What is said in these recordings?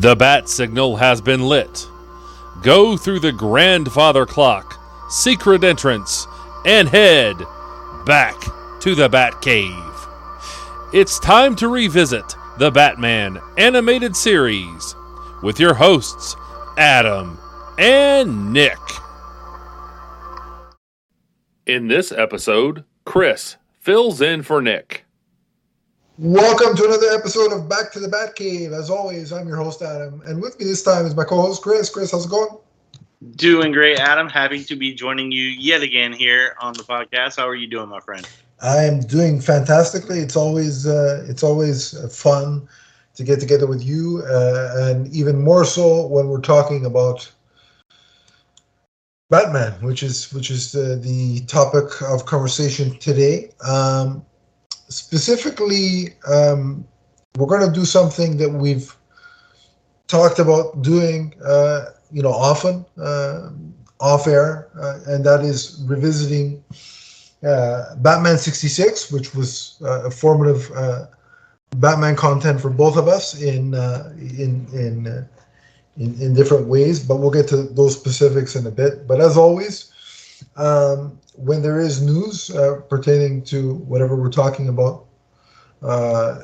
The bat signal has been lit. Go through the grandfather clock, secret entrance, and head back to the Bat Cave. It's time to revisit the Batman animated series with your hosts, Adam and Nick. In this episode, Chris fills in for Nick. Welcome to another episode of Back to the Batcave. As always, I'm your host, Adam. And with me this time is my co host, Chris. Chris, how's it going? Doing great, Adam. Happy to be joining you yet again here on the podcast. How are you doing, my friend? I am doing fantastically. It's always uh, it's always fun to get together with you, uh, and even more so when we're talking about Batman, which is which is the, the topic of conversation today. Um, specifically, um, we're going to do something that we've talked about doing, uh, you know, often uh, off air, uh, and that is revisiting uh, Batman 66, which was uh, a formative Batman content for both of us in in in, in in different ways. But we'll get to those specifics in a bit. But as always. Um, when there is news uh, pertaining to whatever we're talking about, uh,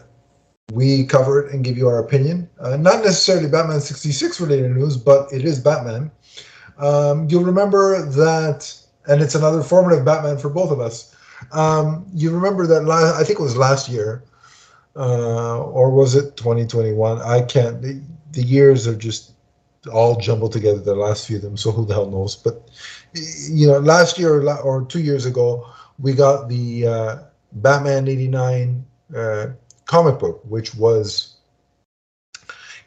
we cover it and give you our opinion. Uh, not necessarily Batman 66 related news, but it is Batman. Um, you'll remember that, and it's another formative Batman for both of us. Um, you remember that last, I think it was last year, uh, or was it 2021? I can't, the, the years are just all jumbled together, the last few of them, so who the hell knows? But you know, last year or two years ago, we got the uh, Batman '89 uh, comic book, which was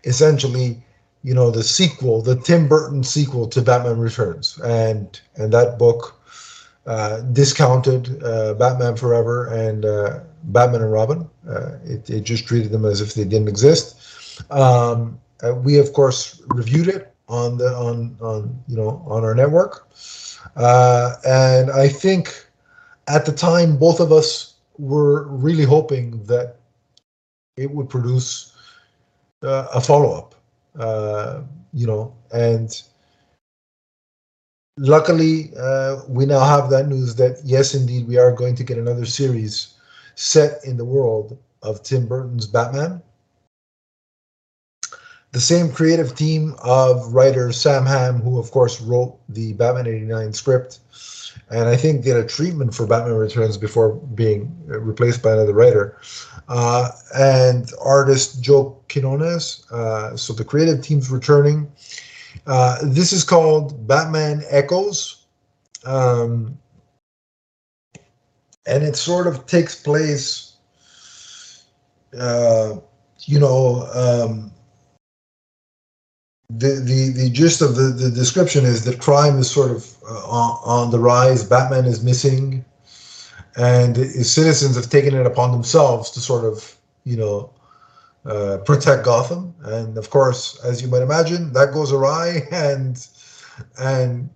essentially, you know, the sequel, the Tim Burton sequel to Batman Returns, and and that book uh, discounted uh, Batman Forever and uh, Batman and Robin. Uh, it, it just treated them as if they didn't exist. Um, we of course reviewed it on the on on you know on our network. Uh, and I think at the time, both of us were really hoping that it would produce uh, a follow up, uh, you know, and luckily uh, we now have that news that yes, indeed, we are going to get another series set in the world of Tim Burton's Batman the same creative team of writer Sam Hamm, who of course wrote the Batman 89 script, and I think did a treatment for Batman Returns before being replaced by another writer, uh, and artist Joe Quinones. Uh, so the creative team's returning. Uh, this is called Batman Echoes. Um, and it sort of takes place, uh, you know, um, the, the, the gist of the, the description is that crime is sort of uh, on, the rise. Batman is missing, and citizens have taken it upon themselves to sort of, you know, uh, protect Gotham. And of course, as you might imagine, that goes awry, and and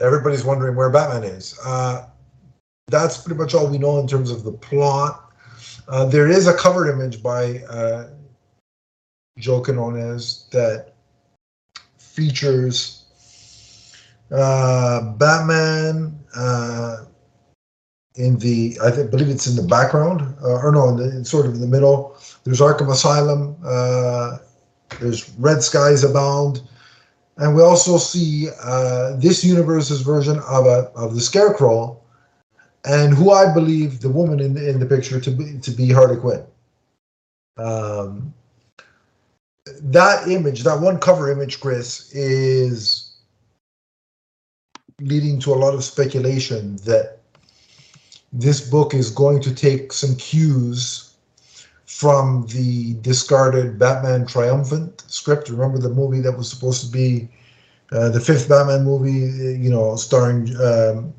everybody's wondering where Batman is. Uh, that's pretty much all we know in terms of the plot. Uh, there is a cover image by uh, Joe Quinones that features uh, Batman uh, in the I think, believe it's in the background uh, or no, in the, sort of in the middle. There's Arkham Asylum. Uh, there's Red Skies Abound, and we also see uh, this universe's version of a of the Scarecrow, and who I believe the woman in the, in the picture to be to be Harley Quinn. Um, that image, that one cover image, Chris, is leading to a lot of speculation that this book is going to take some cues from the discarded Batman Triumphant script. Remember the movie that was supposed to be uh, the fifth Batman movie, you know, starring um,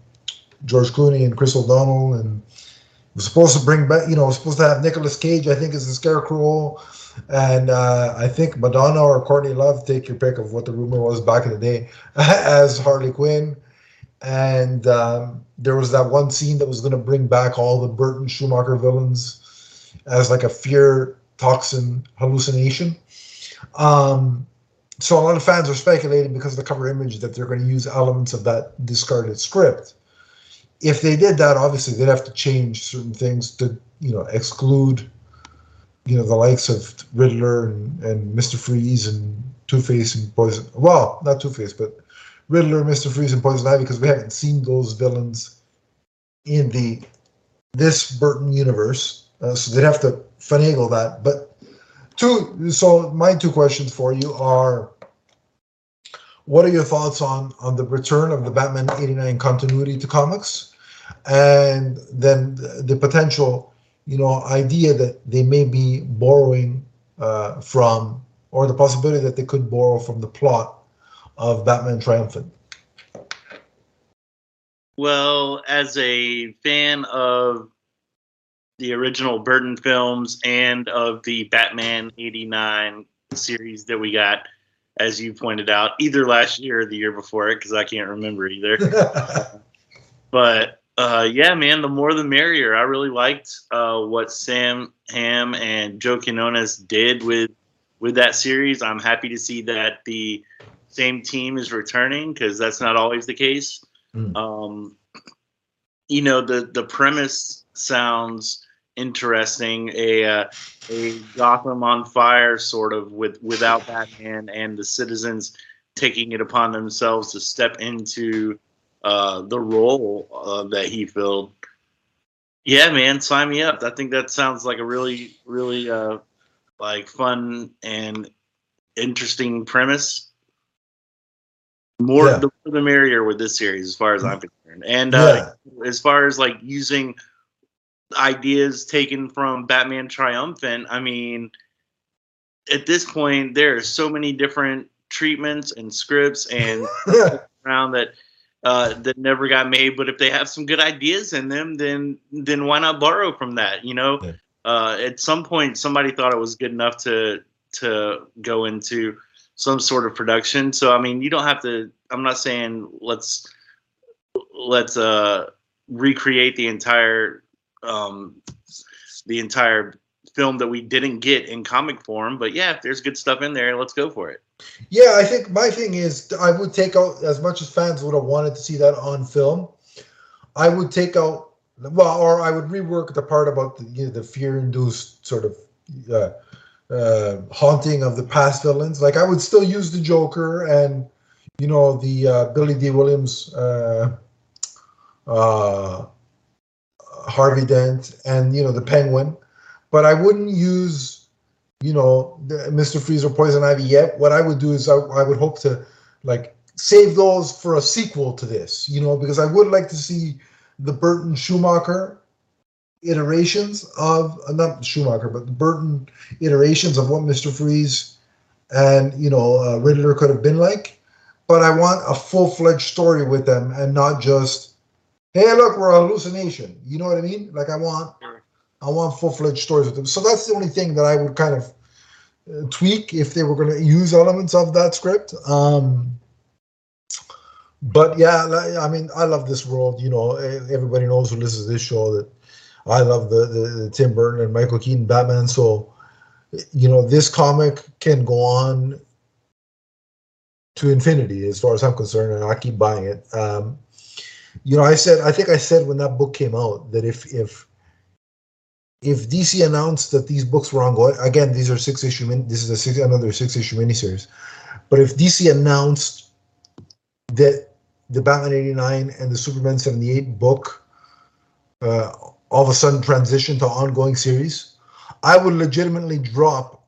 George Clooney and Chris O'Donnell, and was supposed to bring back, you know, supposed to have Nicolas Cage, I think, as the Scarecrow and uh, I think Madonna or Courtney Love, take your pick of what the rumor was back in the day, as Harley Quinn. And um, there was that one scene that was going to bring back all the Burton Schumacher villains as like a fear toxin hallucination. Um, so a lot of fans are speculating because of the cover image that they're going to use elements of that discarded script. If they did that, obviously they'd have to change certain things to, you know, exclude, you know, the likes of Riddler and, and Mister Freeze and Two Face and Poison. Well, not Two Face, but Riddler, Mister Freeze, and Poison Ivy because we haven't seen those villains in the this Burton universe, uh, so they'd have to finagle that. But two, so my two questions for you are: What are your thoughts on on the return of the Batman '89 continuity to comics, and then the, the potential, you know, idea that they may be borrowing uh, from, or the possibility that they could borrow from the plot of Batman Triumphant? Well, as a fan of the original Burton films and of the Batman 89 series that we got, as you pointed out, either last year or the year before it, because I can't remember either. but uh, yeah, man, the more the merrier. I really liked uh, what Sam Hamm and Joe Quinones did with with that series. I'm happy to see that the same team is returning because that's not always the case. Mm. Um, you know, the the premise sounds interesting. A uh, a Gotham on fire, sort of, with without Batman and the citizens taking it upon themselves to step into uh, the role uh, that he filled. Yeah, man, sign me up. I think that sounds like a really, really uh, like fun and interesting premise. More yeah. the, the merrier with this series, as far as I'm concerned. And uh, yeah. as far as like using ideas taken from Batman Triumphant, I mean, at this point, there are so many different treatments and scripts and around that uh, that never got made. But if they have some good ideas in them, then then why not borrow from that? You know, yeah. uh, at some point, somebody thought it was good enough to to go into some sort of production. So I mean, you don't have to. I'm not saying let's let's uh, recreate the entire um, the entire film that we didn't get in comic form. But yeah, if there's good stuff in there, let's go for it. Yeah, I think my thing is I would take out as much as fans would have wanted to see that on film. I would take out well, or I would rework the part about the you know, the fear-induced sort of uh, uh, haunting of the past villains. Like I would still use the Joker and you know the uh, Billy Dee Williams, uh, uh, Harvey Dent, and you know the Penguin, but I wouldn't use you know Mr. Freeze or Poison Ivy yet. What I would do is I, I would hope to like save those for a sequel to this, you know, because I would like to see the Burton Schumacher iterations of uh, not Schumacher, but the Burton iterations of what Mister Freeze and you know uh, Riddler could have been like. But I want a full fledged story with them, and not just, hey, look, we're a hallucination. You know what I mean? Like I want, I want full fledged stories with them. So that's the only thing that I would kind of uh, tweak if they were going to use elements of that script. Um, but yeah, I mean, I love this world. You know, everybody knows who listens to this show that I love the, the, the Tim Burton and Michael Keaton Batman. So, you know, this comic can go on to infinity as far as I'm concerned, and I keep buying it. Um, you know, I said, I think I said when that book came out that if if if DC announced that these books were ongoing, again, these are six issue. Min, this is a six, another six issue miniseries. But if DC announced that the Batman '89 and the Superman '78 book uh, all of a sudden transition to ongoing series, I would legitimately drop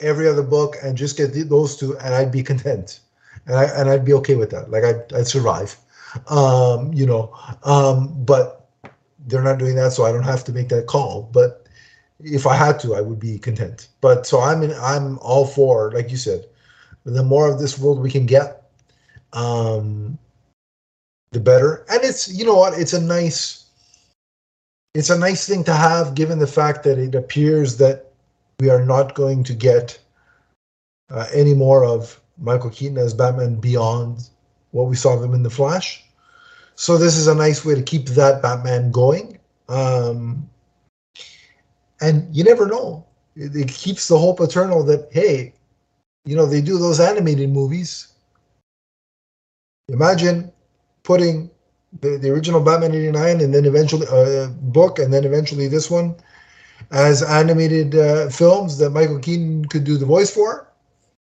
every other book and just get those two, and I'd be content, and I and I'd be okay with that. Like I'd, I'd survive, um, you know. Um, but they're not doing that, so I don't have to make that call. But if I had to, I would be content. But so I'm in, I'm all for, like you said, the more of this world we can get, um, the better. And it's you know what, it's a nice it's a nice thing to have given the fact that it appears that we are not going to get uh, any more of Michael Keaton as Batman beyond what we saw of him in The Flash. So this is a nice way to keep that Batman going. Um, and you never know. It, it keeps the hope eternal that, hey, you know, they do those animated movies. Imagine putting the, the original Batman 89 and then eventually uh, book and then eventually this one as animated uh, films that Michael Keaton could do the voice for.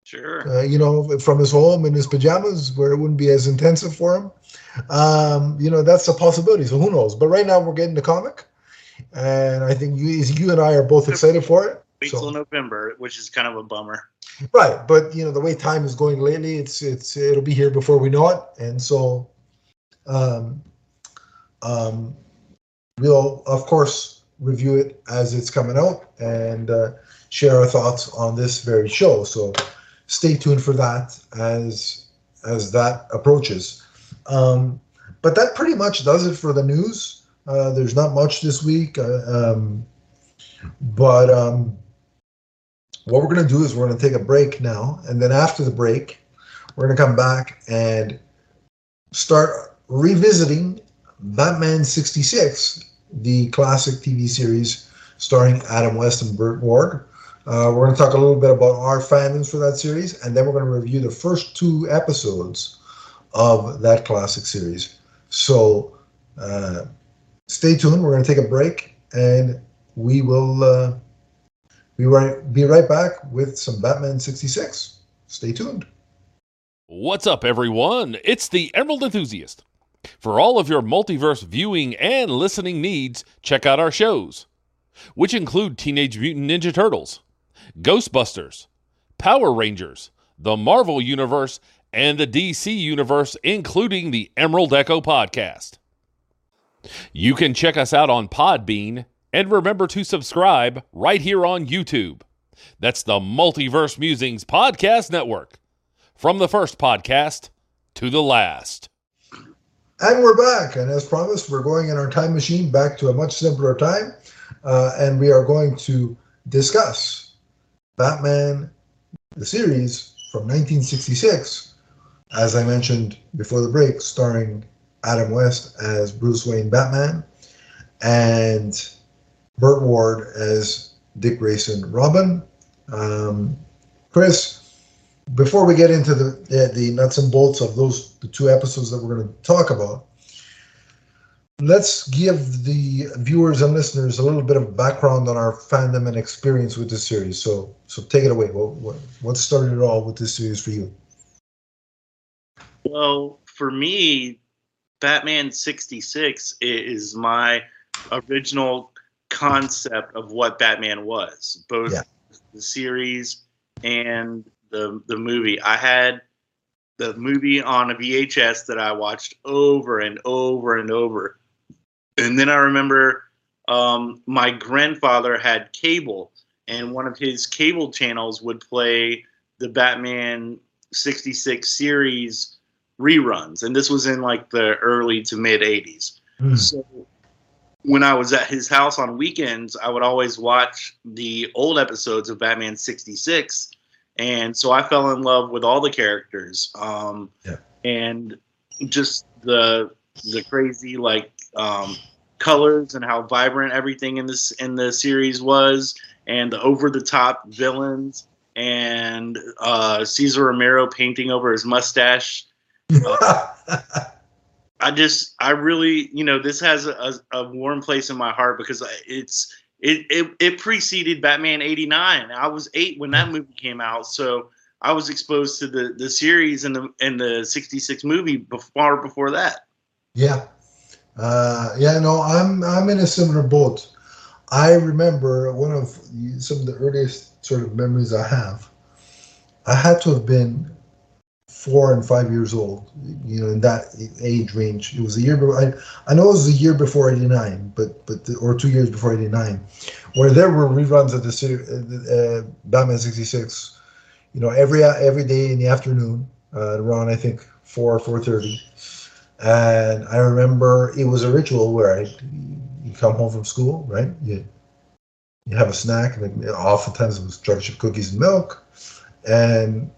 Sure. Uh, you know, from his home in his pajamas where it wouldn't be as intensive for him. Um, you know, that's a possibility. So who knows? But right now we're getting the comic. And I think you, you and I are both excited for it. Wait So- till November, which is kind of a bummer. Right, but you know the way time is going lately, it's it's it'll be here before we know it, and so, um, um, we'll of course review it as it's coming out and uh, share our thoughts on this very show. So, stay tuned for that as as that approaches. Um, but that pretty much does it for the news. Uh, there's not much this week, uh, um, but um, what we're going to do is we're going to take a break now and then after the break we're going to come back and start revisiting batman 66 the classic tv series starring adam west and burt ward uh, we're going to talk a little bit about our fandoms for that series and then we're going to review the first two episodes of that classic series so uh, stay tuned we're going to take a break and we will uh, be right, be right back with some Batman 66. Stay tuned. What's up, everyone? It's the Emerald Enthusiast. For all of your multiverse viewing and listening needs, check out our shows, which include Teenage Mutant Ninja Turtles, Ghostbusters, Power Rangers, the Marvel Universe, and the DC Universe, including the Emerald Echo podcast. You can check us out on Podbean and remember to subscribe right here on YouTube. That's the Multiverse Musings Podcast Network. From the first podcast to the last. And we're back. And as promised, we're going in our time machine back to a much simpler time. Uh, and we are going to discuss Batman, the series from 1966, as I mentioned before the break, starring Adam West as Bruce Wayne Batman and Burt Ward as Dick Grayson Robin. Um, Chris, before we get into the, the the nuts and bolts of those the two episodes that we're going to talk about, let's give the viewers and listeners a little bit of background on our fandom and experience with this series. So, so take it away. What what, what started it all with this series for you? Well, for me, Batman 66 is my original concept of what Batman was, both Yeah. the series and the the movie. I had the movie on a VHS that I watched over and over and over. And then I remember um, my grandfather had cable, and one of his cable channels would play the Batman 66 series reruns. And this was in like the early to mid 80s. So when I was at his house on weekends, I would always watch the old episodes of Batman 66. And so I fell in love with all the characters. Um, Yeah. And just the the crazy like um, colors and how vibrant everything in this in the series was, and the over the top villains, and uh, Cesar Romero painting over his mustache. I just, I really, you know, this has a, a warm place in my heart because it's, it, it, it preceded Batman 89. I was eight when that movie came out. So I was exposed to the, the series and the, and the 66 movie before, before that. Yeah. Uh, yeah, no, I'm I'm in a similar boat. I remember one of some of the earliest sort of memories I have. I had to have been four and five years old, you know, in that age range. It was a year. Before, I I know it was a year before '89, but but the, or two years before '89, where there were reruns of the ser- uh, uh, Batman '66. You know, every every day in the afternoon, uh, around I think four four thirty. And I remember it was a ritual where I, you come home from school, right? You you have a snack, and oftentimes it was chocolate chip cookies and milk, and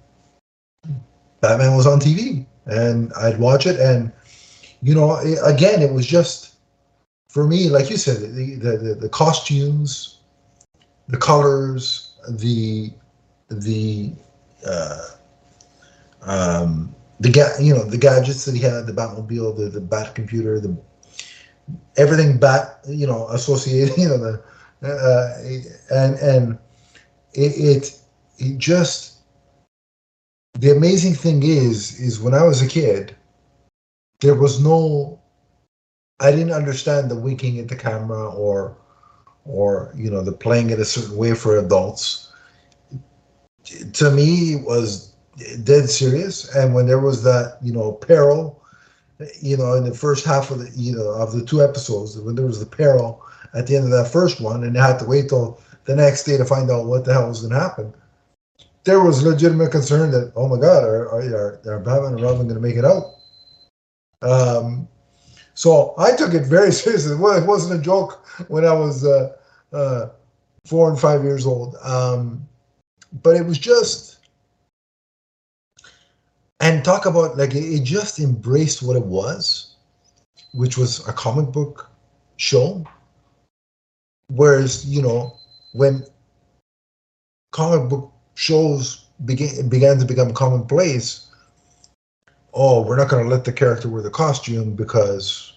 Batman was on TV, and I'd watch it, and you know, it, again, it was just for me, like you said, the, the, the costumes, the colors, the the uh, um, the ga- you know the gadgets that he had, the Batmobile, the the Bat computer, the everything Bat you know associated, you know the uh, and and it, it it just the amazing thing is is when I was a kid, there was no I didn't understand the winking at the camera or or you know the playing it a certain way for adults. To me, it was dead serious. And when there was that you know peril, you know, in the first half of the you know of the two episodes, when there was the peril at the end of that first one, and they had to wait till the next day to find out what the hell was going to happen. There was legitimate concern that oh my god, are are, are Batman and Robin going to make it out? Um, so I took it very seriously. Well, it wasn't a joke when I was uh, uh, four and five years old. Um, but it was just, and talk about like it, just embraced what it was, which was a comic book show. Whereas, you know, when comic book shows began began to become commonplace, oh, we're not going to let the character wear the costume because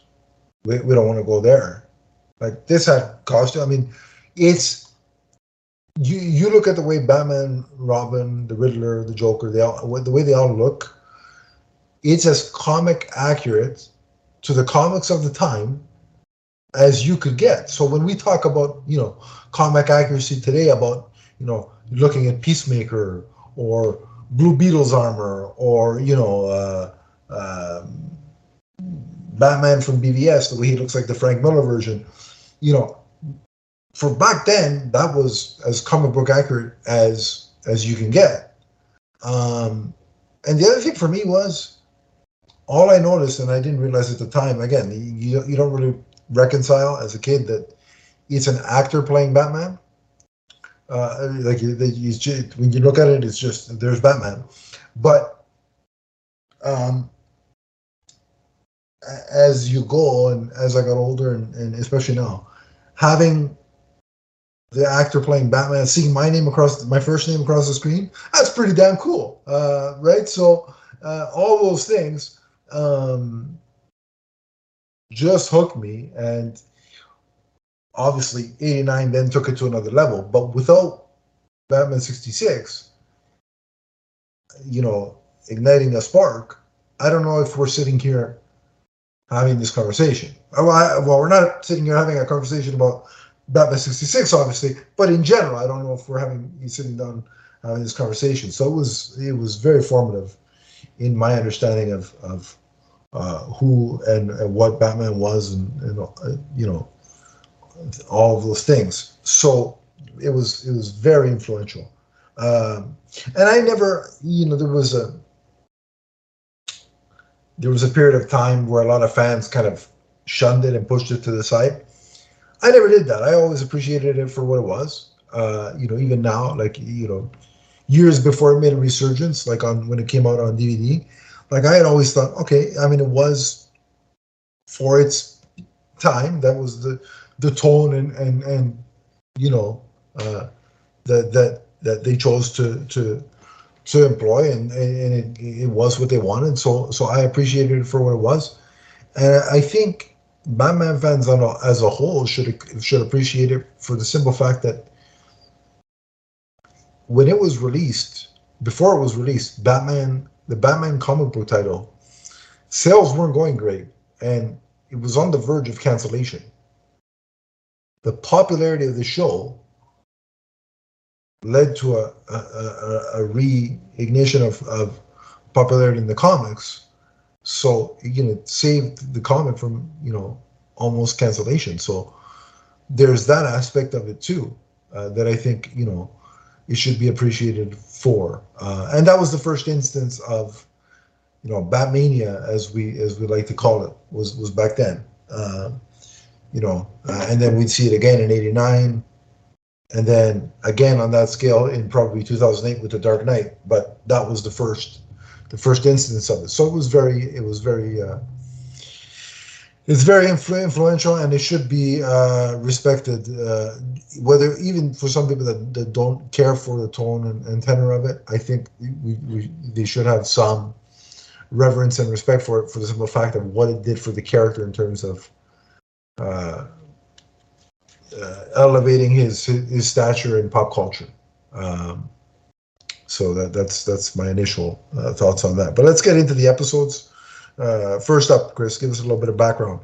we, we don't want to go there. Like this had costume. I mean, it's you. You look at the way Batman, Robin, the Riddler, the Joker, they all the way they all look. It's as comic accurate to the comics of the time as you could get. So when we talk about you know comic accuracy today, about you know looking at Peacemaker or Blue Beetle's armor or you know uh, um, Batman from BVS, the way he looks like the Frank Miller version. You know, for back then, that was as comic book accurate as as you can get. Um, and the other thing for me was all I noticed, and I didn't realize at the time. Again, you you don't really reconcile as a kid that it's an actor playing Batman. Uh, like just, when you look at it, it's just there's Batman, but um, as you go and as I got older and, and especially now, having the actor playing Batman, seeing my name across my first name across the screen, that's pretty damn cool, uh, right? So uh, all those things um, just hooked me, and obviously '89 then took it to another level. But without Batman '66, you know, igniting a spark, I don't know if we're sitting here having this conversation. Well, well, we're not sitting here having a conversation about Batman 66, obviously, but in general, I don't know if we're having sitting down having this conversation. So it was it was very formative in my understanding of of uh, who and, and, what Batman was, and, and uh, you know all of those things. So it was it was very influential, um, and I never, you know, there was a there was a period of time where a lot of fans kind of shunned it and pushed it to the side. I never did that. I always appreciated it for what it was. Uh, you know, even now, like you know, years before it made a resurgence, like on when it came out on DVD, like I had always thought, okay, I mean, it was for its time. That was the the tone and and and you know uh, that that that they chose to to to employ, and and it, it was what they wanted. So so I appreciated it for what it was, and I think Batman fans as a whole should should appreciate it for the simple fact that when it was released, before it was released, Batman the Batman comic book title sales weren't going great, and it was on the verge of cancellation. The popularity of the show led to a, a, a, a reignition of, of popularity in the comics. So, you know, saved the comic from, you know, almost cancellation. So there's that aspect of it too uh, that I think, you know, it should be appreciated for. Uh, and that was the first instance of, you know, Batmania, as we as we like to call it, was was back then. Uh, you know, uh, and then we'd see it again in '89, and then again on that scale in probably 2008 with the Dark Knight. But that was the first, the first instance of it. So it was very, it was very, uh, it's very influ- influential and it should be uh, respected uh, whether even for some people that, that don't care for the tone and, and tenor of it i think we, we, they should have some reverence and respect for it for the simple fact of what it did for the character in terms of uh, uh elevating his his stature in pop culture. Um, so that that's that's my initial uh, thoughts on that. But let's get into the episodes uh, first up, Chris, give us a little bit of background.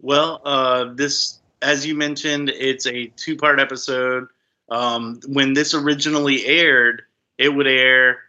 Well, uh, this, as you mentioned, it's a two part episode. Um, when this originally aired, it would air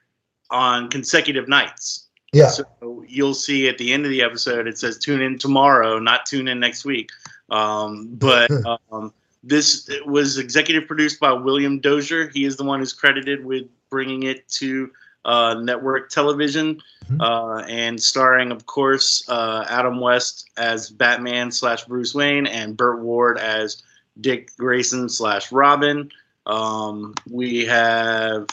on consecutive nights. Yeah. So you'll see at the end of the episode, it says tune in tomorrow, not tune in next week. Um, but um, this was executive produced by William Dozier. He is the one who's credited with bringing it to uh, network television, mm-hmm. uh, and starring, of course, uh, Adam West as Batman slash Bruce Wayne and Burt Ward as Dick Grayson slash Robin. Um, we have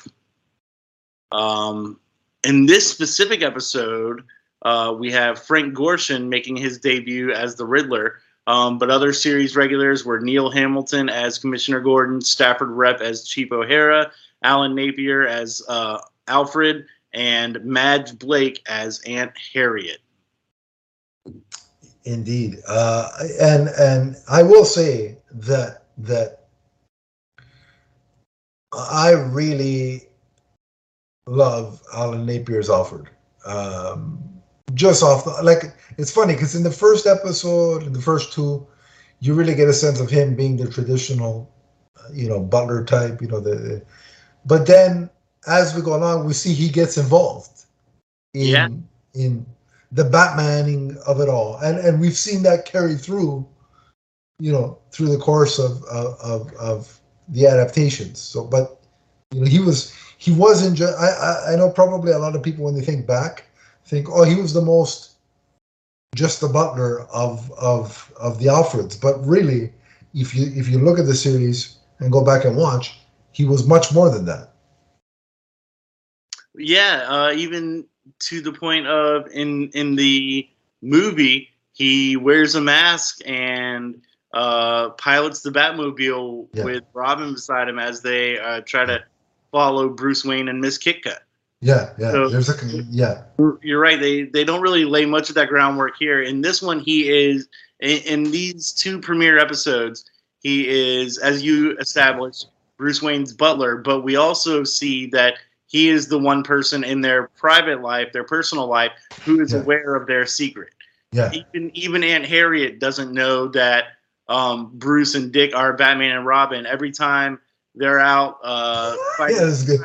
um, in this specific episode, uh, we have Frank Gorshin making his debut as the Riddler. Um, but other series regulars were Neil Hamilton as Commissioner Gordon, Stafford Repp as Chief O'Hara, Alan Napier as uh, Alfred, and Madge Blake as Aunt Harriet. Indeed, uh, and and I will say that that I really love Alan Napier's Alfred. Um, just off the like, it's funny because in the first episode, in the first two, you really get a sense of him being the traditional, you know, butler type. You know the, but then as we go along, we see he gets involved in yeah. in the Batmaning of it all, and and we've seen that carry through, you know, through the course of of of the adaptations. So, but you know, he was he wasn't just. I, I I know probably a lot of people when they think back think, oh, he was the most just the butler of of of the Alfreds, but really, if you if you look at the series and go back and watch, he was much more than that. Yeah, uh, even to the point of in in the movie, he wears a mask and uh, pilots the Batmobile yeah. with Robin beside him as they uh, try to follow Bruce Wayne and Miss Kitka. Yeah, yeah. So, There's a yeah. You're right. They they don't really lay much of that groundwork here. In this one, he is in, in these two premiere episodes. He is, as you established, Bruce Wayne's butler. But we also see that he is the one person in their private life, their personal life, who is yeah. aware of their secret. Yeah. Even even Aunt Harriet doesn't know that um, Bruce and Dick are Batman and Robin. Every time they're out uh, fighting, yeah, that's good.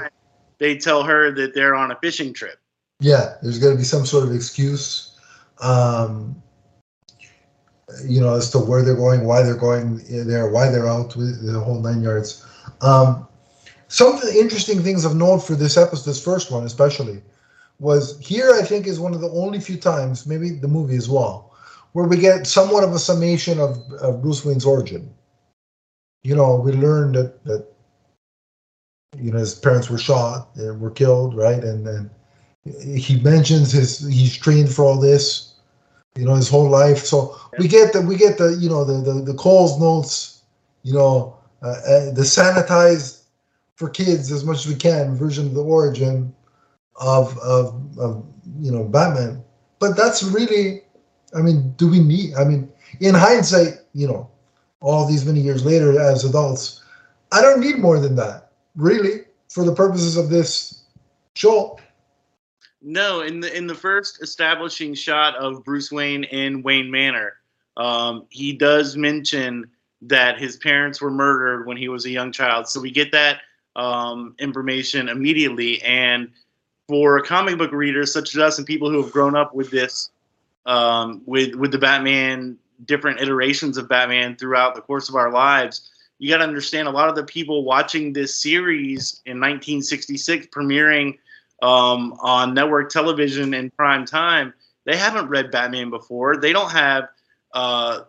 they tell her that they're on a fishing trip. Yeah, there's going to be some sort of excuse, um, you know, as to where they're going, why they're going there, why they're out with the whole nine yards. Um, some of the interesting things of note for this episode, this first one especially, was here. I think is one of the only few times, maybe the movie as well, where we get somewhat of a summation of, of Bruce Wayne's origin. You know, we learned that that you know his parents were shot and were killed, right? And and he mentions his he's trained for all this, you know, his whole life. So we get the we get the you know the the, the Coles notes, you know, uh, uh, the sanitized for kids as much as we can version of the origin of of, of you know Batman. But that's really, I mean, do we need? I mean, in hindsight, you know, all these many years later as adults, I don't need more than that, really, for the purposes of this show. No, in the in the first establishing shot of Bruce Wayne in Wayne Manor, um, he does mention that his parents were murdered when he was a young child. So we get that um, information immediately. And for comic book readers such as us and people who have grown up with this, um, with with the Batman, different iterations of Batman throughout the course of our lives, you got to understand a lot of the people watching this series in 1966, premiering um, on network television in prime time, they haven't read Batman before. They don't have uh,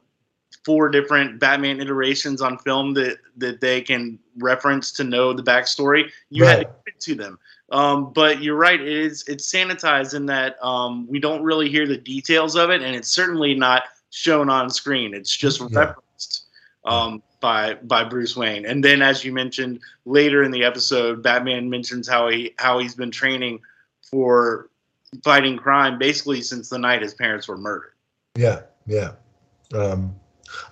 four different Batman iterations on film that that they can reference to know the backstory. You had to give it to them. Um, but you're right; it is it's sanitized in that um, we don't really hear the details of it, and it's certainly not shown on screen. It's just Yeah. referenced um, by by Bruce Wayne. And then, as you mentioned later in the episode, Batman mentions how he how he's been training for fighting crime basically since the night his parents were murdered. Yeah, yeah. Um,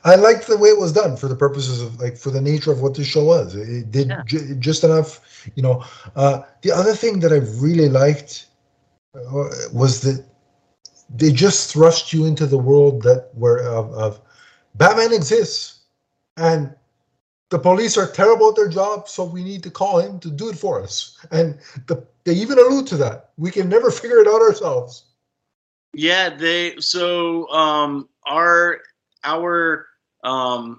I liked the way it was done for the purposes of like for the nature of what the show was. It, it did Yeah. ju- just enough, you know. Uh, the other thing that I really liked uh, was that they just thrust you into the world that where of, of Batman exists, and the police are terrible at their job, so we need to call him to do it for us. And the, they even allude to that. We can never figure it out ourselves. Yeah, they so um our our um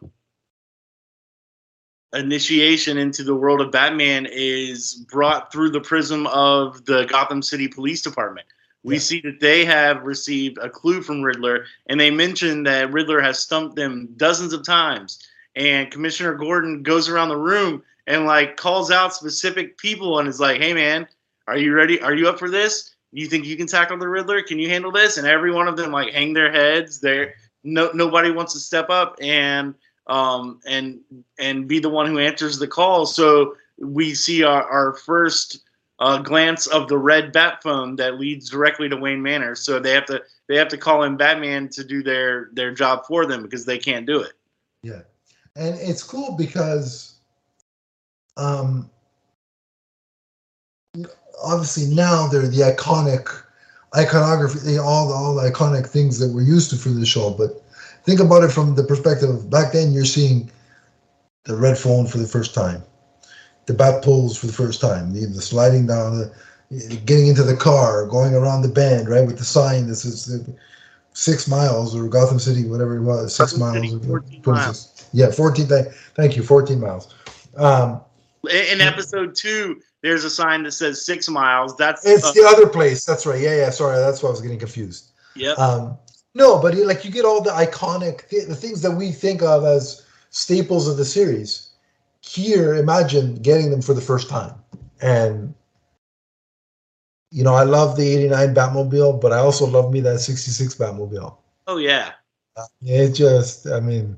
initiation into the world of Batman is brought through the prism of the Gotham City Police Department. We Yeah. see that they have received a clue from Riddler, and they mention that Riddler has stumped them dozens of times. And Commissioner Gordon goes around the room and like calls out specific people and is like, "Hey, man, are you ready? Are you up for this? You think you can tackle the Riddler? Can you handle this?" And every one of them like hang their heads. They're no nobody wants to step up and um and and be the one who answers the call. So we see our, our first uh, glance of the red bat phone that leads directly to Wayne Manor. So they have to they have to call in Batman to do their their job for them because they can't do it. Yeah, and it's cool because, um, obviously now they're the iconic iconography, all the all the iconic things that we're used to for the show. But think about it from the perspective of back then. You're seeing the red phone for the first time, the bat poles for the first time, the, the sliding down, the getting into the car, going around the bend, right with the sign. This is the six miles or Gotham City, whatever it was, six Gotham miles. City, 14 26 Yeah, 14. Thank, thank you, 14 miles. Um, In, in episode two, there's a sign that says six miles. That's it's uh, the other place. That's right. Yeah, yeah. Sorry, that's why I was getting confused. Yeah. Um, no, but like you get all the iconic th- the things that we think of as staples of the series. Here, imagine getting them for the first time, and you know I love the '89 Batmobile, but I also love me that '66 Batmobile. oh yeah. It just, I mean,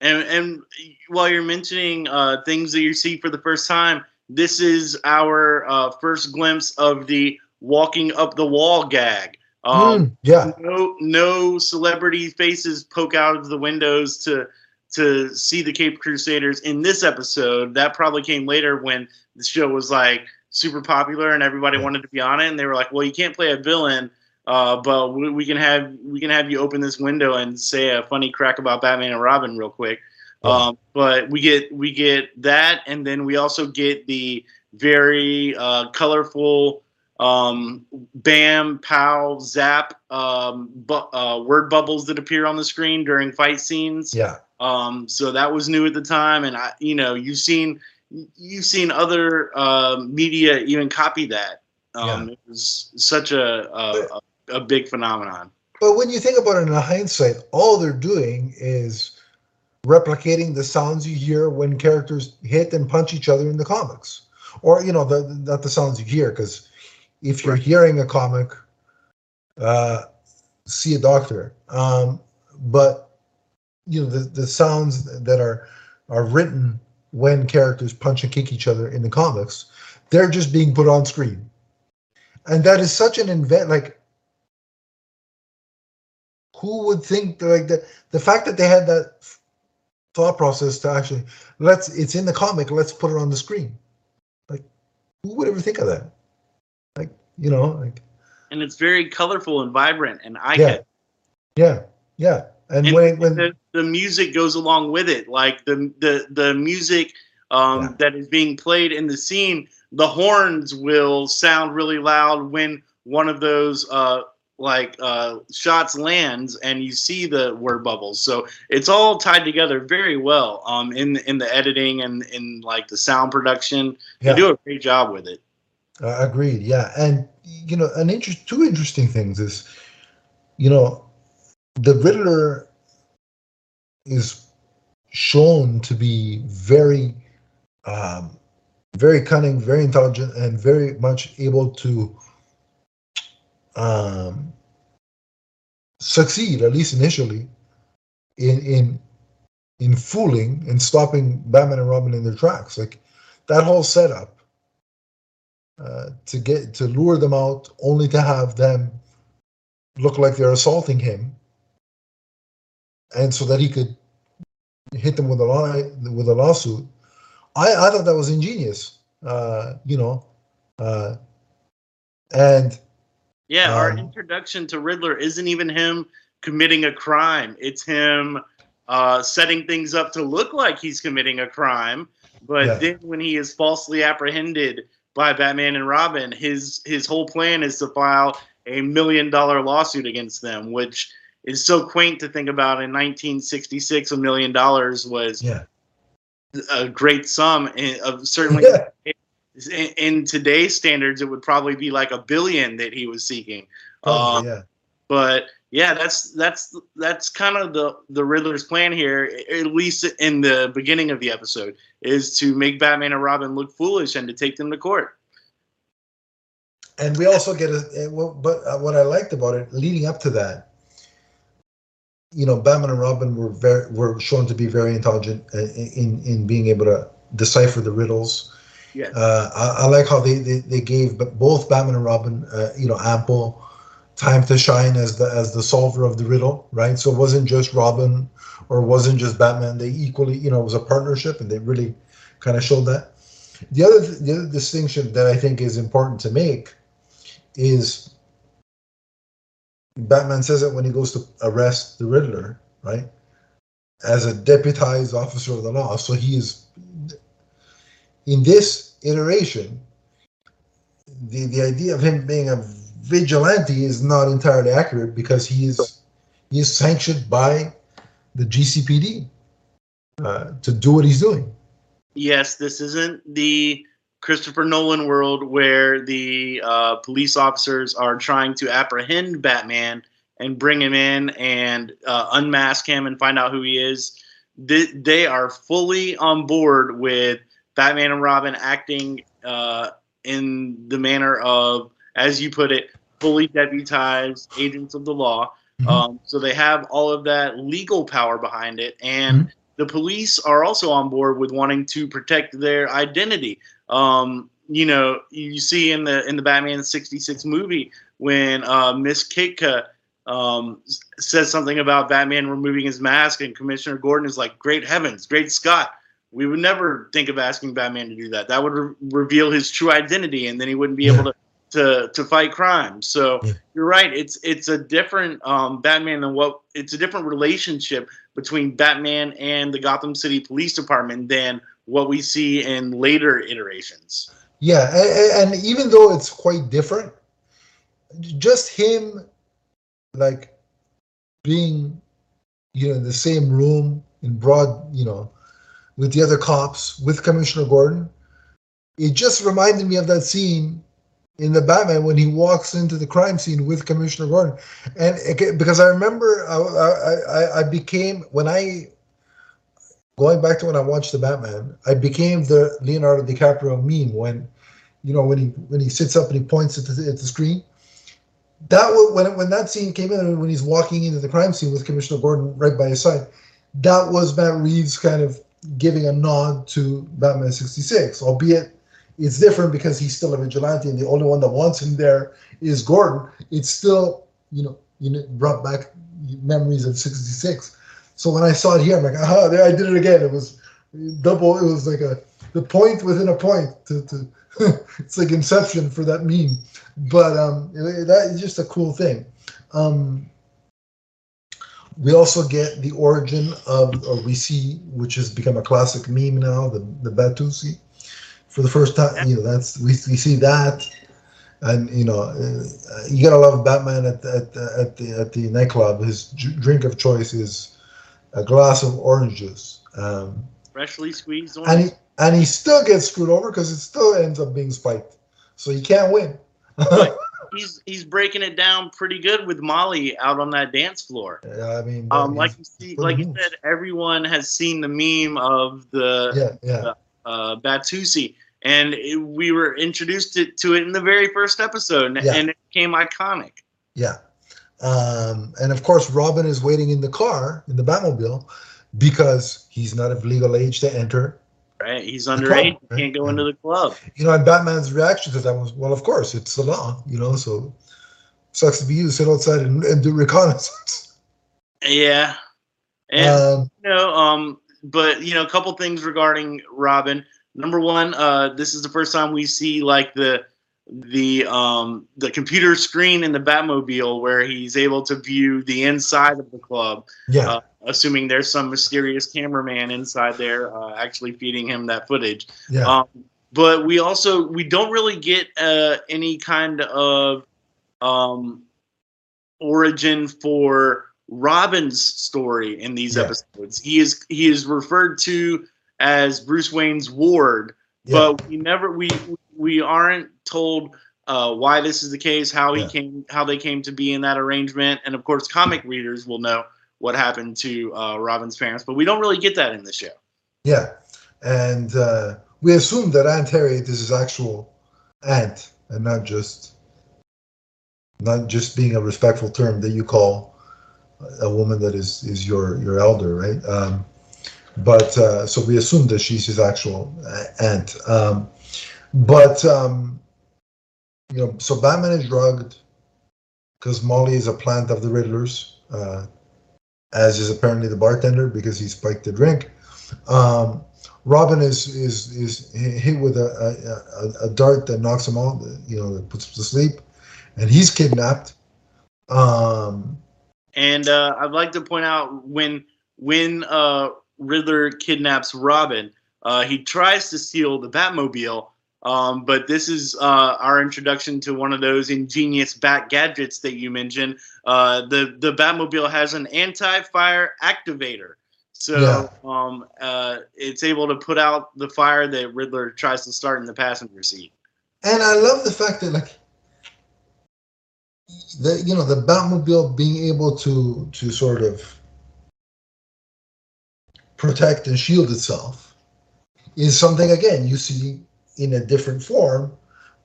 And and while you're mentioning uh, things that you see for the first time, this is our uh, first glimpse of the walking up the wall gag. Um, mm, yeah, no no celebrity faces poke out of the windows to to see the Cape Crusaders in this episode. That probably came later when the show was like super popular and everybody wanted to be on it, and they were like, "Well, you can't play a villain." Uh, but we, we can have we can have you open this window and say a funny crack about Batman and Robin real quick. Yeah. Um, but we get we get that, and then we also get the very uh, colorful um, bam, pow, zap um, bu- uh, word bubbles that appear on the screen during fight scenes. yeah, Um, so that was new at the time, and I, you know, you've seen you've seen other uh, media even copy that. Um, It was such a, a a a big phenomenon. But when you think about it in hindsight, all they're doing is replicating the sounds you hear when characters hit and punch each other in the comics, or you know, the, not the sounds you hear. Because if you're hearing a comic, uh, see a doctor. Um, but you know, the the sounds that are are written when characters punch and kick each other in the comics, they're just being put on screen, and that is such an invent like who would think that, like the the fact that they had that thought process to actually let's it's in the comic let's put it on the screen. Like who would ever think of that? Like you know like. And it's very colorful and vibrant, and I yeah. yeah yeah. And, And when when the, the music goes along with it like the the the music um, Yeah. that is being played in the scene the horns will sound really loud when one of those uh, like uh, shots lands and you see the word bubbles so it's all tied together very well um, in in the editing and in like the sound production Yeah. they do a great job with it Uh, agreed. Yeah, and you know, an interest. Two interesting things is, you know, the Riddler is shown to be very um, very cunning, very intelligent, and very much able to um, succeed, at least initially, in in in fooling and stopping Batman and Robin in their tracks. Like that whole setup uh, to get to lure them out, only to have them look like they're assaulting him, and so that he could hit them with a law with a lawsuit. I, I thought that was ingenious. Uh, you know, uh, and yeah, um, our introduction to Riddler isn't even him committing a crime. It's him uh, setting things up to look like he's committing a crime. But yeah. then when he is falsely apprehended by Batman and Robin, his his whole plan is to file a million dollar lawsuit against them, which is so quaint to think about. In 1966, a million dollars was yeah. a great sum. Of certainly, yeah. In, in, today's standards, it would probably be like a billion that he was seeking. Oh, um, yeah. But yeah, that's that's that's kind of the the Riddler's plan here, at least in the beginning of the episode, is to make Batman and Robin look foolish and to take them to court. And we also get a, but uh, what I liked about it, leading up to that, you know, Batman and Robin were very were shown to be very intelligent uh, in in being able to decipher the riddles. Yeah. Uh, I, I, like how they, they, they gave both Batman and Robin, uh, you know, ample time to shine as the as the solver of the riddle, right? So it wasn't just Robin or wasn't just Batman. They equally, you know, it was a partnership, and they really kind of showed that. The other the other distinction that I think is important to make is Batman says it when he goes to arrest the Riddler, right? As a deputized officer of the law. So he is in this iteration, the, the idea of him being a vigilante is not entirely accurate because he is he is sanctioned by the GCPD uh, to do what he's doing. Yes, this isn't the Christopher Nolan world where the uh, police officers are trying to apprehend Batman and bring him in and uh, unmask him and find out who he is. They, they, are fully on board with Batman and Robin acting uh, in the manner of, as you put it, fully deputized agents of the law. Mm-hmm. Um, so they have all of that legal power behind it. And mm-hmm. the police are also on board with wanting to protect their identity. Um, you know, you see in the in the Batman '66 movie when uh, Miss Kitka um, says something about Batman removing his mask, and Commissioner Gordon is like, "Great heavens, great Scott! We would never think of asking Batman to do that. That would re- reveal his true identity, and then he wouldn't be able to." To, to fight crime, so yeah. you're right. It's it's a different um, Batman than what it's a different relationship between Batman and the Gotham City Police Department than what we see in later iterations. Yeah, and, and even though it's quite different, just him like being you know in the same room in broad you know with the other cops with commissioner gordon it just reminded me of that scene in the batman when he walks into the crime scene with commissioner gordon and it, because i remember I, I, I became when i going back to when I watched the Batman, I became the Leonardo DiCaprio meme when, you know, when he when he sits up and he points at the, at the screen. That when when that scene came in when he's walking into the crime scene with Commissioner Gordon right by his side. That was Matt Reeves kind of giving a nod to Batman '66, albeit it's different because he's still a vigilante and the only one that wants him there is Gordon. It's still, you know, you know, brought back memories of '66 so when I saw it here, I'm like, aha, there I did it again. It was double. It was like a the point within a point. To, to it's like Inception for that meme. But um, that is just a cool thing. Um, we also get the origin of, or we see, which has become a classic meme now, the the Batusi. For the first time, you know, that's we, we see that, and you know, uh, you gotta love Batman at at at the at the nightclub. His drink of choice is a glass of orange juice. Um, Freshly squeezed orange. And he, and he still gets screwed over because it still ends up being spiked. So he can't win. he's he's breaking it down pretty good with Molly out on that dance floor. Yeah, I mean, um, like you see, like you said, everyone has seen the meme of the yeah, yeah. uh, Batusi, and it, we were introduced to, to it in the very first episode, and, Yeah. and it became iconic. Yeah. Um, and of course, Robin is waiting in the car, in the Batmobile, because he's not of legal age to enter. Right? He's club, underage. right? He can't go into the club. You know, and Batman's reaction to that was, well, of course, it's law, you know, so sucks to be you to sit outside and, and do reconnaissance. Yeah. And Um, you know, um, but you know, a couple things regarding Robin. Number one, uh, this is the first time we see like the the um the computer screen in the Batmobile where he's able to view the inside of the club, yeah. uh, assuming there's some mysterious cameraman inside there uh, actually feeding him that footage. yeah. Um, but we also we don't really get uh, any kind of um, origin for Robin's story in these Yeah. episodes. He is he is referred to as Bruce Wayne's ward, yeah. but we never we we aren't told uh, why this is the case, how he Yeah. came, how they came to be in that arrangement, and of course, comic readers will know what happened to uh, Robin's parents, but we don't really get that in the show. Yeah, and uh, we assume that Aunt Harriet is his actual aunt, and not just not just being a respectful term that you call a woman that is is your your elder, right? Um, but uh, so we assume that she's his actual uh, aunt. Um, but um, you know, so Batman is drugged because Molly is a plant of the Riddlers, uh, as is apparently the bartender because he spiked the drink. Um, Robin is is is hit with a, a, a, dart that knocks him out, you know, that puts him to sleep, and he's kidnapped. Um, And uh, I'd like to point out when when uh, Riddler kidnaps Robin, uh, he tries to steal the Batmobile. Um, but this is uh, our introduction to one of those ingenious bat gadgets that you mentioned. Uh, the the Batmobile has an anti-fire activator, so Yeah. um, uh, it's able to put out the fire that Riddler tries to start in the passenger seat. and I love the fact that like the you know the Batmobile being able to to sort of protect and shield itself is something again you see in a different form,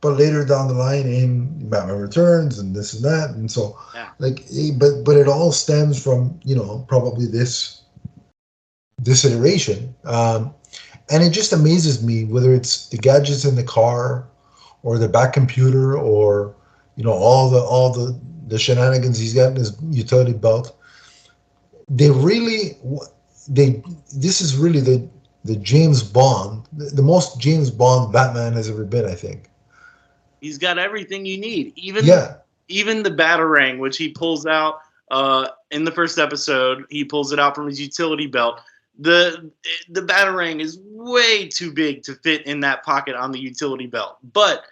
but later down the line in Batman Returns and this and that, and so Yeah. like eh, but but it all stems from you know probably this this iteration. Um, and it just amazes me whether it's the gadgets in the car or the back computer or you know all the all the the shenanigans he's got in his utility belt they really they this is really the the james bond the, most james bond batman has ever been i think He's got everything you need, even yeah even the batarang, which he pulls out uh, in the first episode, he pulls it out from his utility belt. the The batarang is way too big to fit in that pocket on the utility belt, but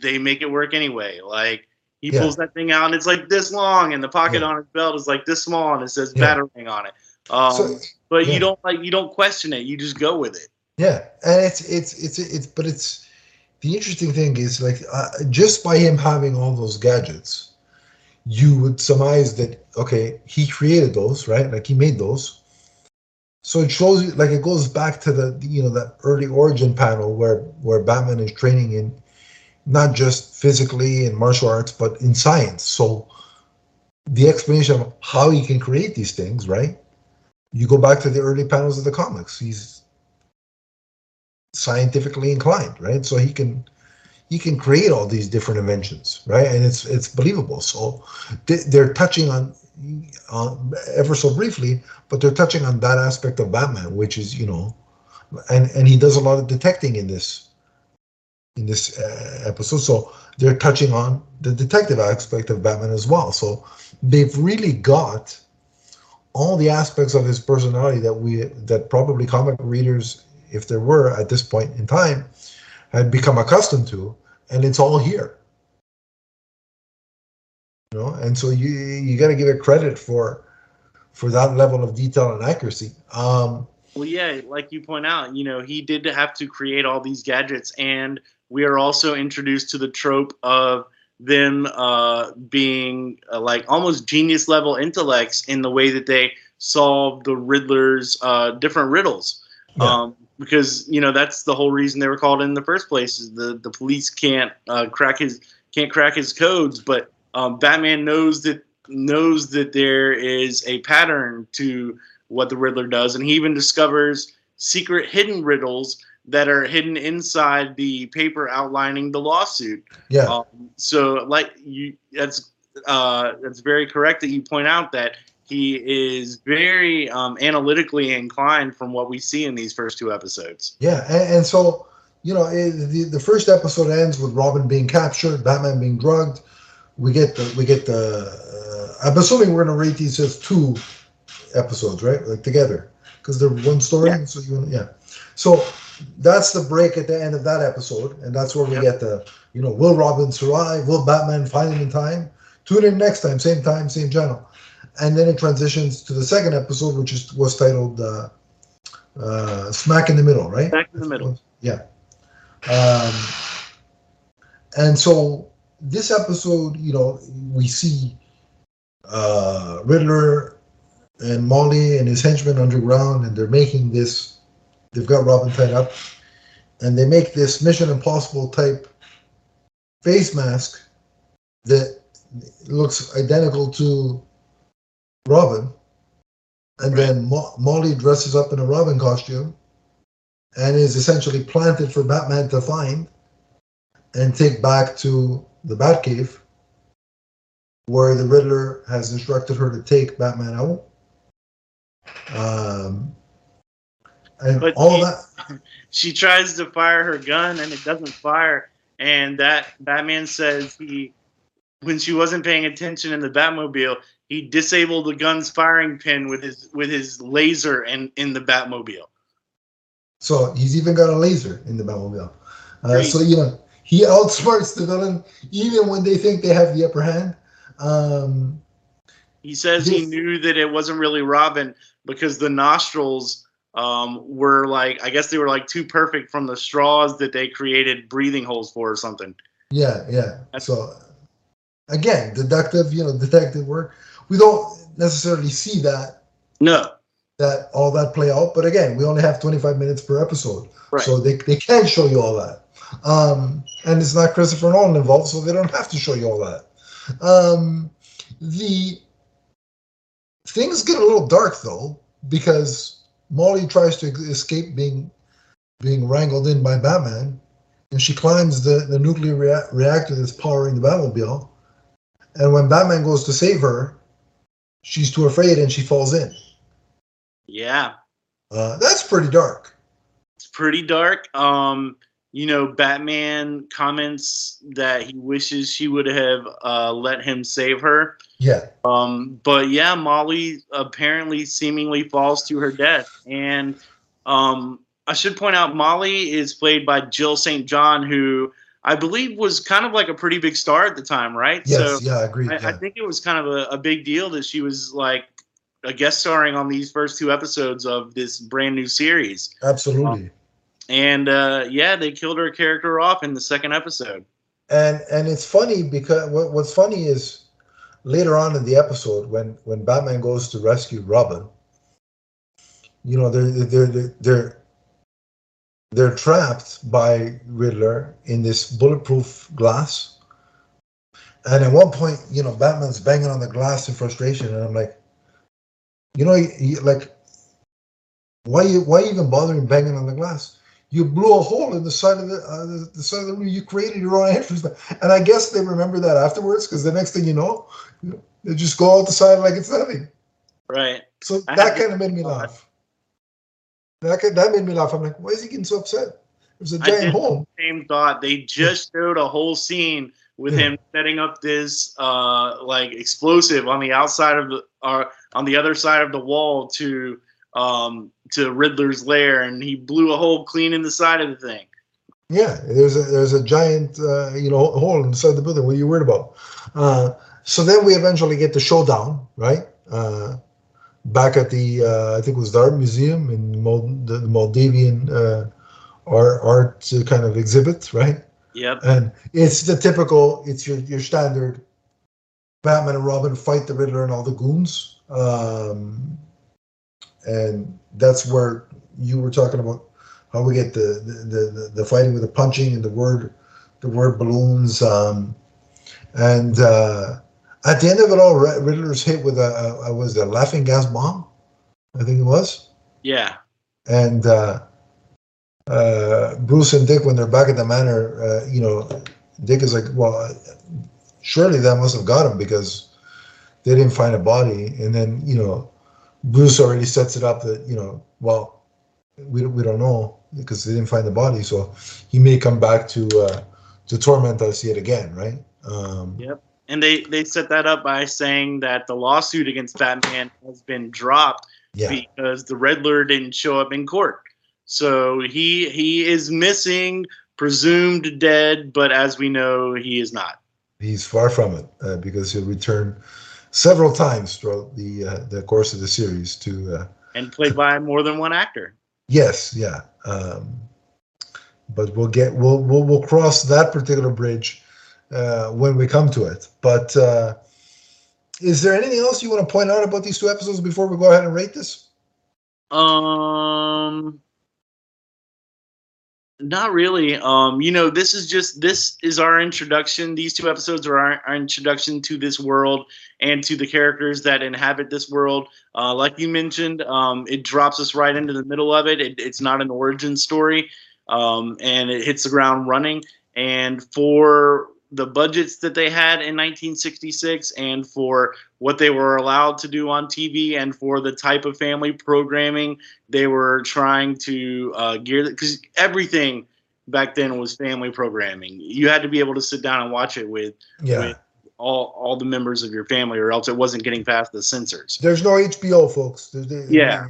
they make it work anyway. Like he Yeah. pulls that thing out, and it's like this long, and the pocket Yeah. on his belt is like this small, and it says batarang on it. Um, so but yeah. you don't like you don't question it; you just go with it. Yeah, and it's it's it's it's but it's the interesting thing is like uh, just by him having all those gadgets, you would surmise that okay, he created those, right? Like he made those. So it shows you like it goes back to the you know that early origin panel where where Batman is training in not just physically in martial arts but in science. So the explanation of how he can create these things, right? You go back to the early panels of the comics. He's scientifically inclined, right? So he can he can create all these different inventions, right? And it's it's believable. So they- they're touching on uh, ever so briefly, but they're touching on that aspect of Batman, which is you know, and and he does a lot of detecting in this in this uh, episode. So they're touching on the detective aspect of Batman as well. So they've really got all the aspects of his personality that we that probably comic readers if there were at this point in time, had become accustomed to, and it's all here. You know, and so you you got to give it credit for for that level of detail and accuracy. Um, Well, yeah, like you point out, you know, he did have to create all these gadgets, and we are also introduced to the trope of them uh, being uh, like almost genius level intellects in the way that they solve the Riddler's uh, different riddles. Yeah. Um, because you know that's the whole reason they were called in the first place is the the police can't uh, crack his can't crack his codes, but um, Batman knows that knows that there is a pattern to what the Riddler does, and he even discovers secret hidden riddles that are hidden inside the paper outlining the lawsuit. Yeah. Um, so, like you, that's uh, that's very correct that you point out that he is very um, analytically inclined from what we see in these first two episodes. Yeah, and, and so you know, it, the the first episode ends with Robin being captured, Batman being drugged. We get the we get the. Uh, I'm assuming we're gonna rate these as two episodes, right? Like together, because they're one story. Yeah. So you yeah. So that's the break at the end of that episode, and that's where we Yep. get the you know, will Robin survive? Will Batman find him in time? Tune in next time, same time, same channel. And then it transitions to the second episode, which is was titled uh, uh, "Smack in the Middle," right? Smack in the Middle. Yeah. Um, and so this episode, you know, we see uh, Riddler and Molly and his henchmen underground, and they're making this. They've got Robin tied up, and they make this Mission Impossible type face mask that looks identical to Robin. And then Mo- Molly dresses up in a Robin costume and is essentially planted for Batman to find and take back to the Batcave, where the Riddler has instructed her to take Batman out. Um, and But all he- that, She tries to fire her gun and it doesn't fire, and that Batman says he, when she wasn't paying attention in the Batmobile, he disabled the gun's firing pin with his with his laser and in the Batmobile. so he's even got a laser in the Batmobile. Uh, so you know he outsmarts the villain even when they think they have the upper hand. Um, He says he knew that it wasn't really Robin because the nostrils um, were like, I guess they were like too perfect from the straws that they created breathing holes for or something. Yeah, yeah. That's- So again, deductive, you know, detective work. We don't necessarily see that No, that all that play out, but again, we only have 25 minutes per episode, Right. so they they can show you all that. Um, and it's not Christopher Nolan involved, so they don't have to show you all that. Um, the things get a little dark though because Molly tries to escape being being wrangled in by Batman, and she climbs the, the nuclear rea- reactor that's powering the Batmobile. And when Batman goes to save her, she's too afraid and she falls in. yeah, Uh, that's pretty dark. it's pretty dark. Um, you know, Batman comments that he wishes she would have uh, let him save her. Yeah, Um, but yeah, Molly apparently seemingly falls to her death. And um, I should point out, Molly is played by Jill St. John, who I believe was kind of like a pretty big star at the time, right? yes, yeah, I agree. I, yeah. I think it was kind of a, a big deal that she was like a guest starring on these first two episodes of this brand new series. Absolutely. And uh, yeah, they killed her character off in the second episode. and and it's funny because what, what's funny is later on in the episode when when Batman goes to rescue Robin, you know they're they're they're they're, they're trapped by Riddler in this bulletproof glass. And at one point, you know, Batman's banging on the glass in frustration, and I'm like, you know, you, you- like, why you why even bothering banging on the glass? You blew a hole in the side of the, uh, the, the side of the room. You created your own entrance, and I guess they remember that afterwards because the next thing you know, you know, they just go out the side like it's nothing. Right. So I that kind of made me laugh. That kind- that made me laugh. I'm like, why is he getting so upset? There's a I giant hole. Same thought. They just showed a whole scene with Yeah. him setting up this uh, like explosive on the outside of the uh, on the other side of the wall to um, to Riddler's lair, and he blew a hole clean in the side of the thing. Yeah, there's a there's a giant uh, you know hole inside the building. What are you worried about? Uh, so then we eventually get the showdown, right? Uh, back at the uh, I think it was the art museum in Mold- the Moldavian uh, art art kind of exhibit, right? Yep. And it's the typical, it's your your standard Batman and Robin fight the Riddler and all the goons. Um, and that's where you were talking about how we get the the, the, the fighting with the punching and the word the word balloons. Um, and uh, at the end of it all, Riddler's hit with a, a, was a laughing gas bomb, I think it was. Yeah. And uh, uh, Bruce and Dick, when they're back at the manor, uh, you know, Dick is like, well, surely that must have got him because they didn't find a body. And then, you know, Bruce already sets it up that, you know, well, we, we don't know because they didn't find the body. So he may come back to uh, to torment us yet again, right? Um, yep. And they, they set that up by saying that the lawsuit against Batman has been dropped yeah. because the Riddler didn't show up in court. So he he is missing, presumed dead, but as we know, he is not. He's far from it uh, because he'll return several times throughout the uh, the course of the series to uh, and played by more than one actor. Yes, yeah. Um, but we'll get we'll we'll, we'll cross that particular bridge uh, when we come to it. But uh, is there anything else you want to point out about these two episodes before we go ahead and rate this? Um, not really. Um, you know, this is just this is our introduction. These two episodes are our, our introduction to this world and to the characters that inhabit this world. Uh, like you mentioned, um, it drops us right into the middle of it. it it's not an origin story, um, and it hits the ground running. And for the budgets that they had in 1966 and for what they were allowed to do on TV and for the type of family programming they were trying to uh, gear because everything back then was family programming. You had to be able to sit down and watch it with, yeah. with all all the members of your family, or else it wasn't getting past the censors. There's no HBO, folks. yeah,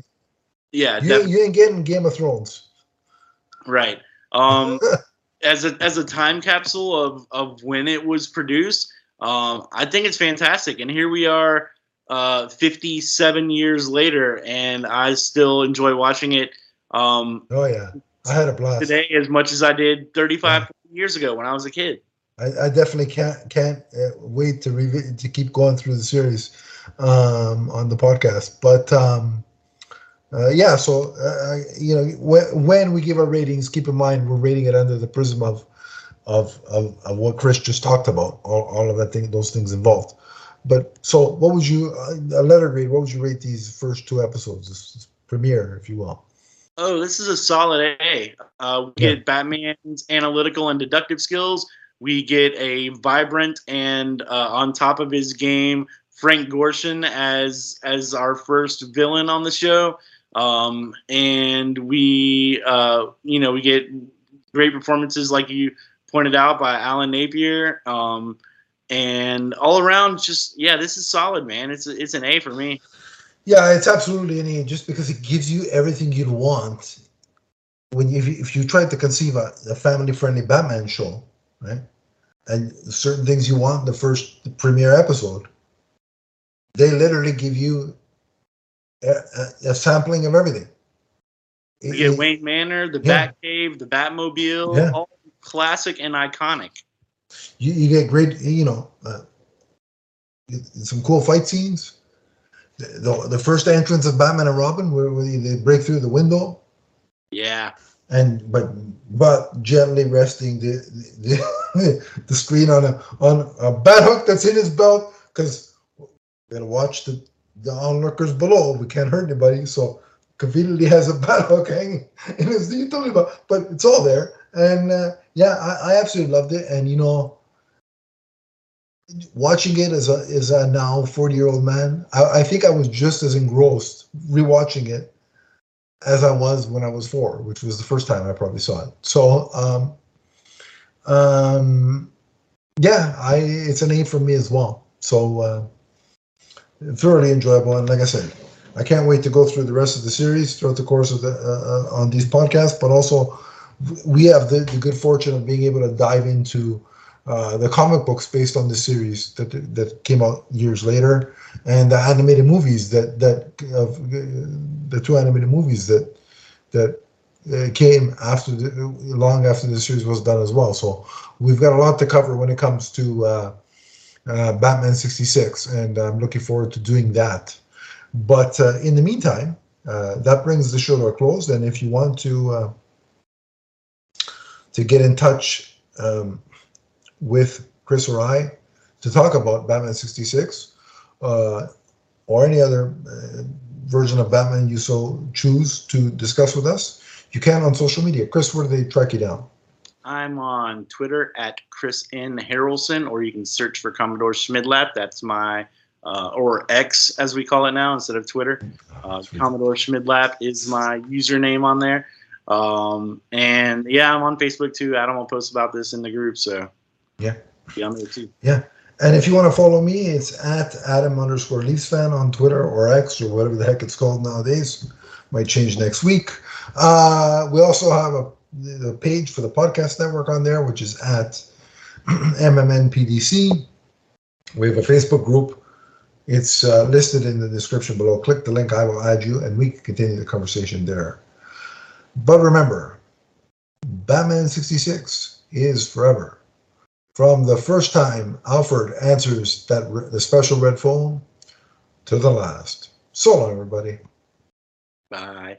yeah. You, you ain't getting Game of Thrones. Right. Um, as a as a time capsule of of when it was produced. Um, I think it's fantastic, and here we are, uh, 57 years later, and I still enjoy watching it. Um, oh yeah, I had a blast today as much as I did 35 yeah. years ago when I was a kid. I, I definitely can't can't uh, wait to revi- to keep going through the series um, on the podcast, but. Um, uh, yeah, so uh, you know when, when we give our ratings, keep in mind we're rating it under the prism of of of, of what Chris just talked about, all, all of that thing, those things involved. But so, what would you uh, a letter grade? What would you rate these first two episodes, this, this premiere, if you will? Oh, this is a solid A. Uh, we yeah. get Batman's analytical and deductive skills. We get a vibrant and uh, on top of his game Frank Gorshin as as our first villain on the show. Um, and we, uh, you know, we get great performances like you pointed out by Alan Napier. Um, and all around, just yeah, this is solid, man. It's it's an A for me. Yeah, it's absolutely an A, just because it gives you everything you'd want when you, if you, if you try to conceive a, a family-friendly Batman show, right? And certain things you want the first premiere episode, they literally give you a, a, sampling of everything. You get Wayne Manor, the yeah. Batcave, the Batmobile, yeah. all classic and iconic. You, you get great, you know, uh, some cool fight scenes. The, the, the, first entrance of Batman and Robin, where, where they break through the window. Yeah. And but but gently resting the the, the screen on a on a bat hook that's in his belt because we're gonna watch the the onlookers below. We can't hurt anybody, so conveniently has a bat hook hanging in his. Me about, but it's all there. And uh, yeah, I, I, absolutely loved it. And you know, watching it as a as a now forty year old man, I, I think I was just as engrossed rewatching it as I was when I was four, which was the first time I probably saw it. So, um, um, yeah, I it's an A for me as well. So. Uh, thoroughly enjoyable. And like I said, I can't wait to go through the rest of the series throughout the course of the uh, uh, on these podcasts. But also, we have the, the good fortune of being able to dive into uh, the comic books based on the series that that came out years later, and the animated movies that that the two animated movies that that uh, came after the, long after the series was done as well. So we've got a lot to cover when it comes to uh, Batman 66, and I'm looking forward to doing that. But uh, in the meantime, uh, that brings the show to a close. And if you want to uh, to get in touch um, with Chris or I to talk about Batman 66 uh, or any other version of Batman you so choose to discuss with us, you can on social media. Chris, where do they track you down? I'm on Twitter at Chris N. Harrelson, or you can search for Commodore Schmidlap. That's my, uh, or X as we call it now instead of Twitter. Uh, Commodore Schmidlap is my username on there. Um, and yeah, I'm on Facebook too. Adam will post about this in the group. So Yeah. yeah, I'm there too. Yeah. And if you want to follow me, it's at Adam underscore Leafs fan on Twitter or X or whatever the heck it's called nowadays. Might change next week. Uh, we also have a the page for the podcast network on there, which is at MMNPDC. We have a Facebook group. It's uh, listed in the description below. Click the link, I will add you, and we can continue the conversation there. But remember, Batman 66 is forever. From the first time Alfred answers that the special red phone to the last. So long, everybody. Bye.